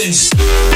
Peace.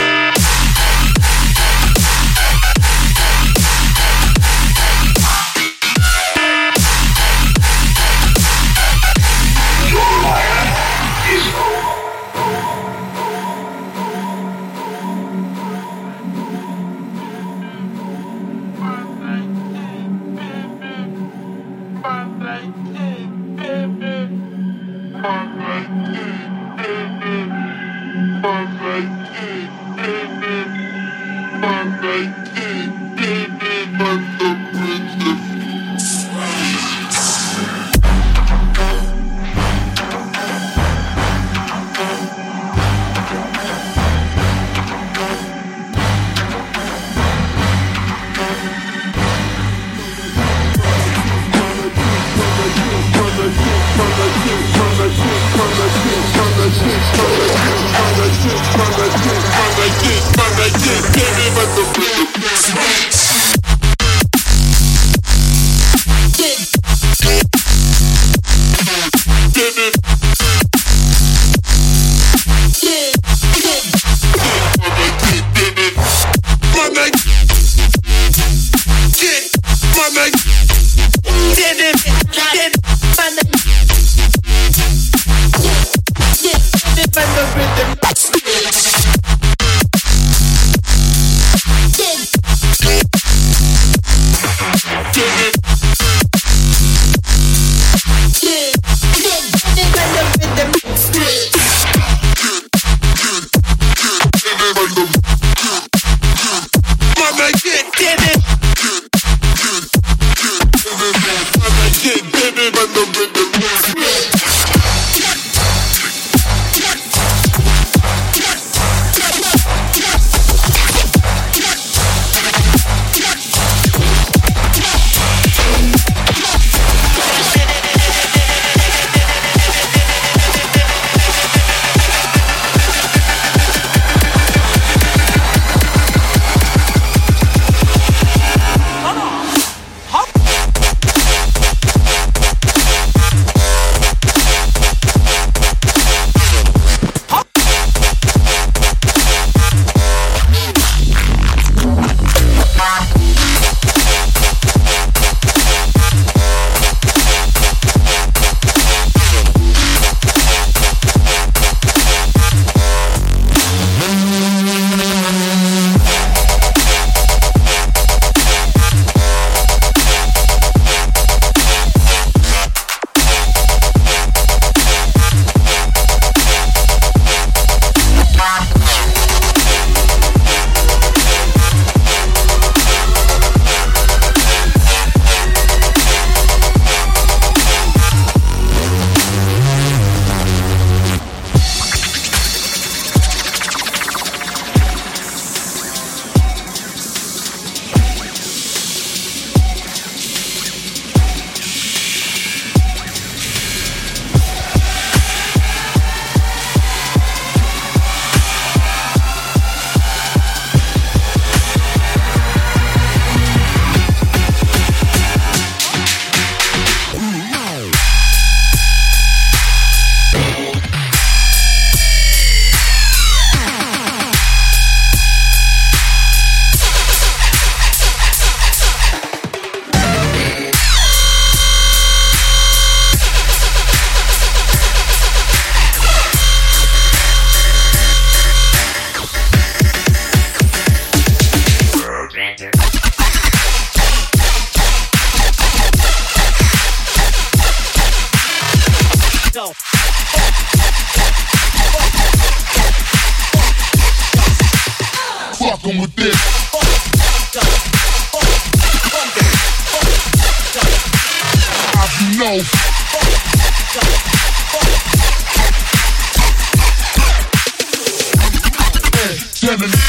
Yo,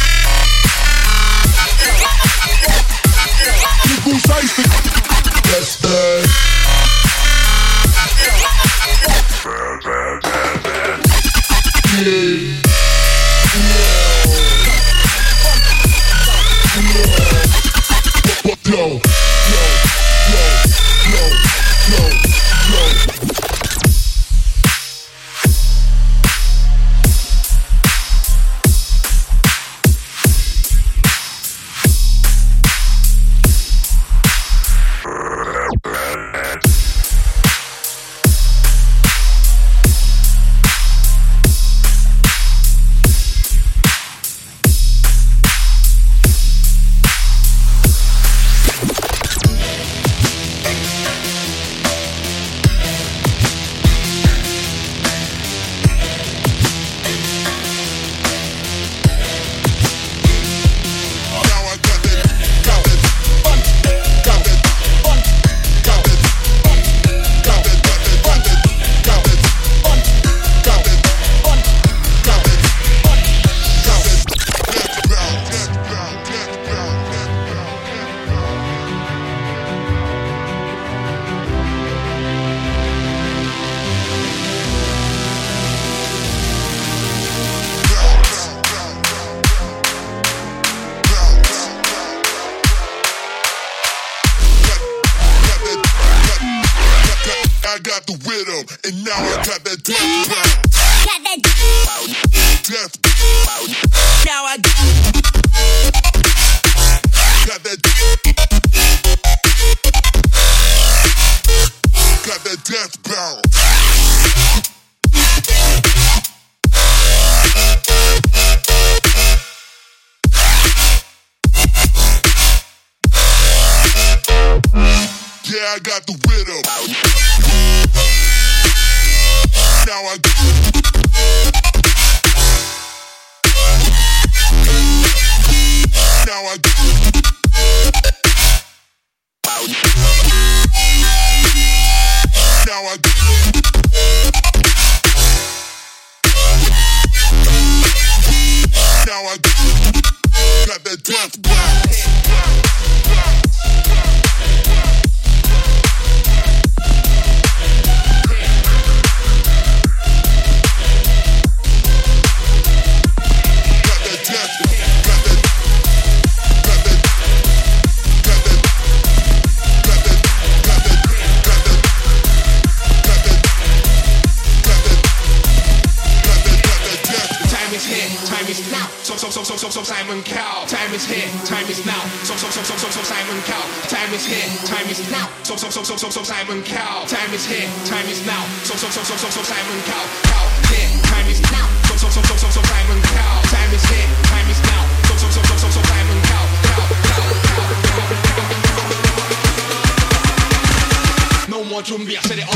bit of. Now I do. Now I do. Now I do. Now I do. Got that death blast. Simon Cow. Time is here, time is now. So so so so so so Simon Cow. Time is here, time is now. So so so so so so Simon Cow. Time is here, time is now. So so so so so so Simon Cow. Cow here, time is now. So so so so so so Simon Cow. Time is here, time is now. So so so so so so Simon Cow. Cow cow cow. No more Jumbie, I said it on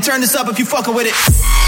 turn this up if you fucking with it.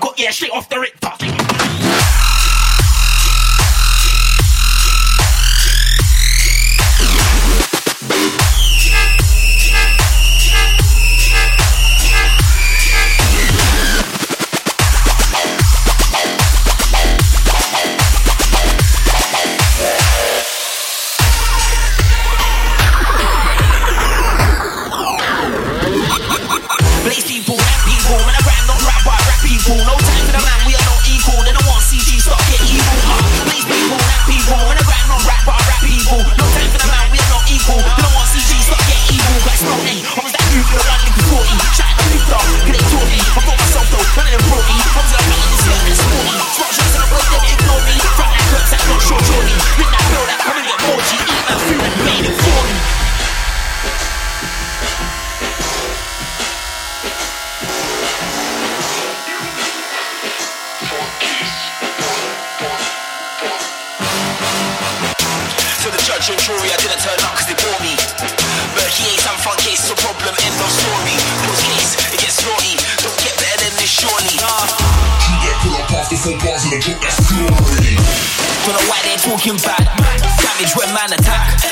Got yeah straight off the rip. Talking bad. Damage when man attack.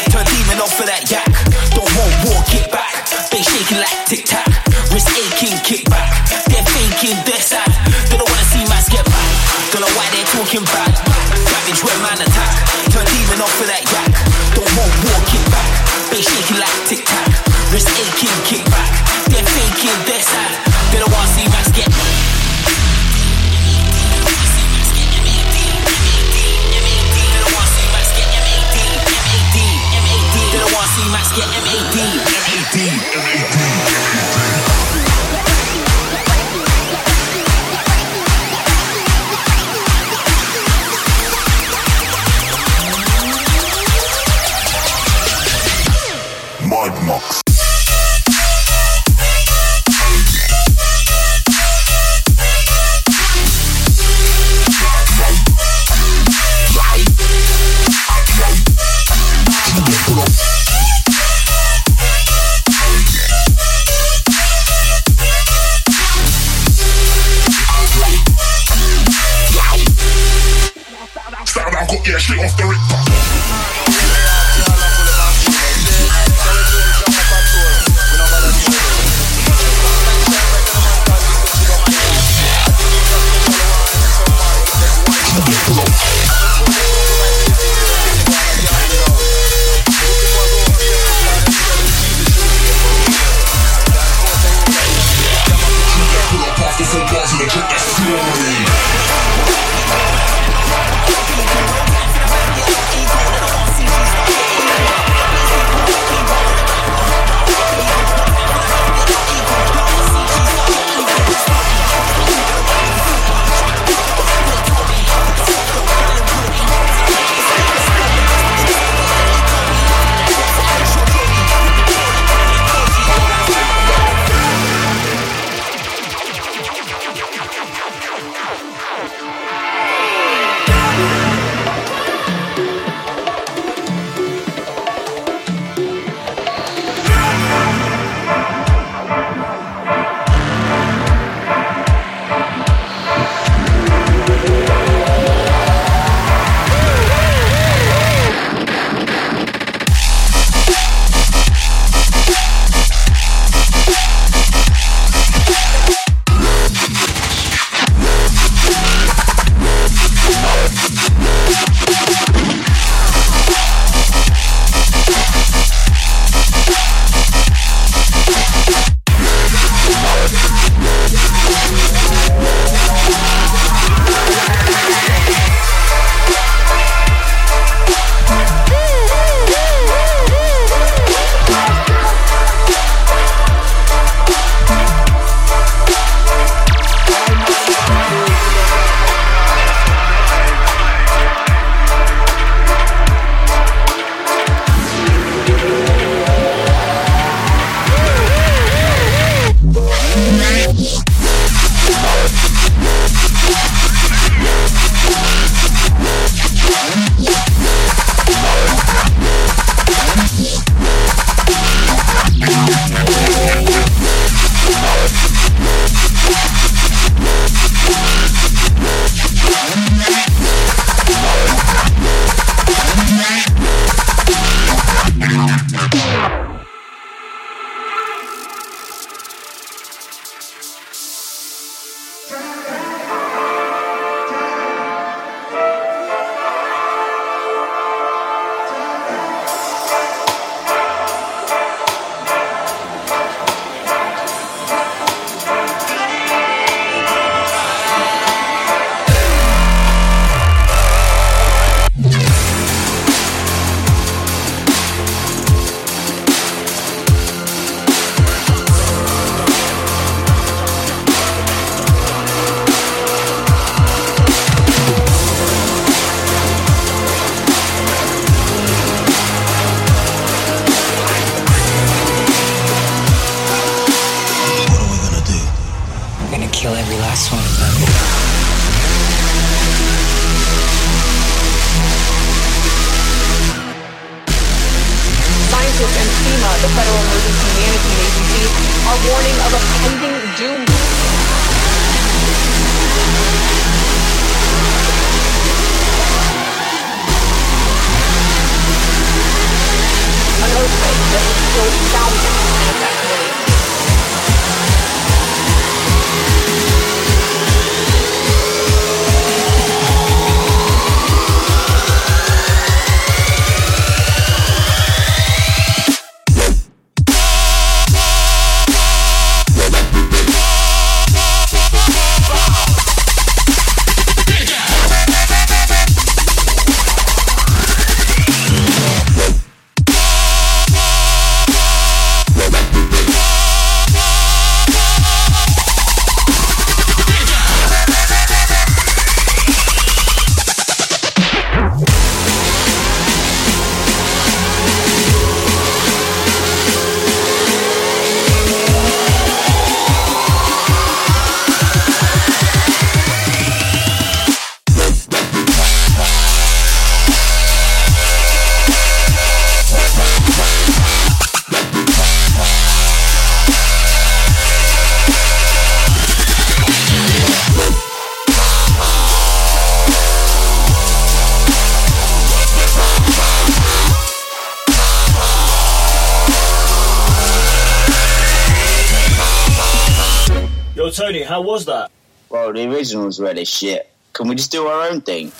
Original's really shit. Can we just do our own thing?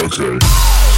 Okay.